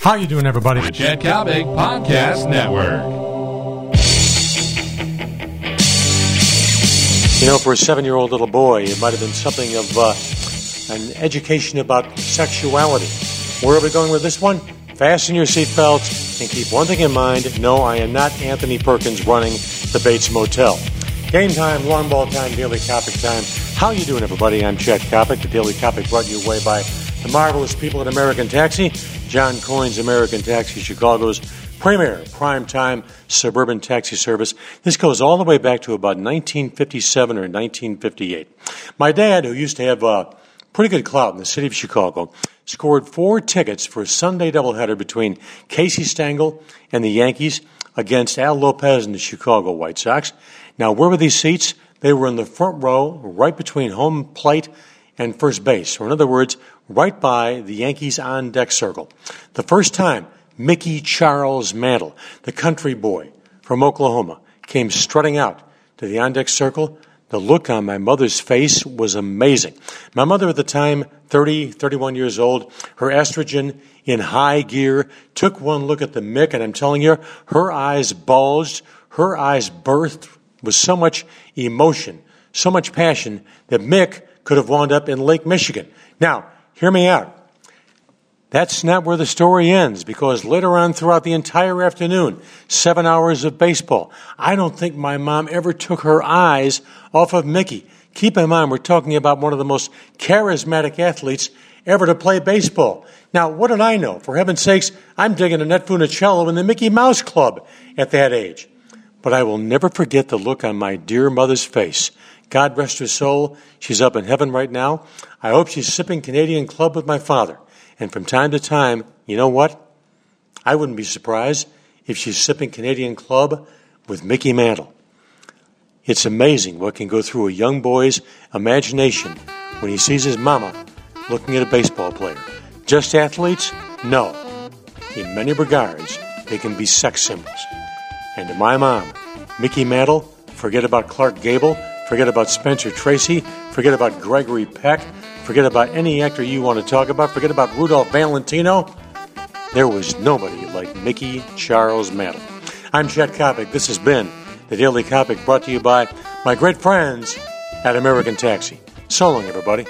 How you doing, everybody? The Chet Coppock Podcast Network. You know, for a seven-year-old little boy, it might have been something of uh, an education about sexuality. Where are we going with this one? Fasten your seatbelts and keep one thing in mind. No, I am not Anthony Perkins running the Bates Motel. Game time, long ball time, Daily topic time. How you doing, everybody? I'm Chet Coppock. The Daily Topic brought you away by the marvelous people at American Taxi. John Coyne's American Taxi, Chicago's premier prime-time suburban taxi service. This goes all the way back to about 1957 or 1958. My dad, who used to have a pretty good clout in the city of Chicago, scored four tickets for a Sunday doubleheader between Casey Stengel and the Yankees against Al Lopez and the Chicago White Sox. Now, where were these seats? They were in the front row, right between home plate and first base, or in other words, right by the Yankees on deck circle. The first time Mickey Charles Mantle, the country boy from Oklahoma, came strutting out to the on deck circle, the look on my mother's face was amazing. My mother at the time, 30, 31 years old, her estrogen in high gear, took one look at the Mick, and I'm telling you, her eyes bulged, her eyes burst with so much emotion, so much passion that Mick could have wound up in Lake Michigan. Now, Hear me out. That's not where the story ends because later on throughout the entire afternoon, seven hours of baseball, I don't think my mom ever took her eyes off of Mickey. Keep in mind, we're talking about one of the most charismatic athletes ever to play baseball. Now, what did I know? For heaven's sakes, I'm digging a Annette Funicello in the Mickey Mouse Club at that age. But I will never forget the look on my dear mother's face God rest her soul. She's up in heaven right now. I hope she's sipping Canadian Club with my father. And from time to time, you know what? I wouldn't be surprised if she's sipping Canadian Club with Mickey Mantle. It's amazing what can go through a young boy's imagination when he sees his mama looking at a baseball player. Just athletes? No. In many regards, they can be sex symbols. And to my mom, Mickey Mantle, forget about Clark Gable, Forget about Spencer Tracy. Forget about Gregory Peck. Forget about any actor you want to talk about. Forget about Rudolph Valentino. There was nobody like Mickey Charles Mantle. I'm Chet Coppock. This has been the Daily Coppock brought to you by my great friends at American Taxi. So long, everybody.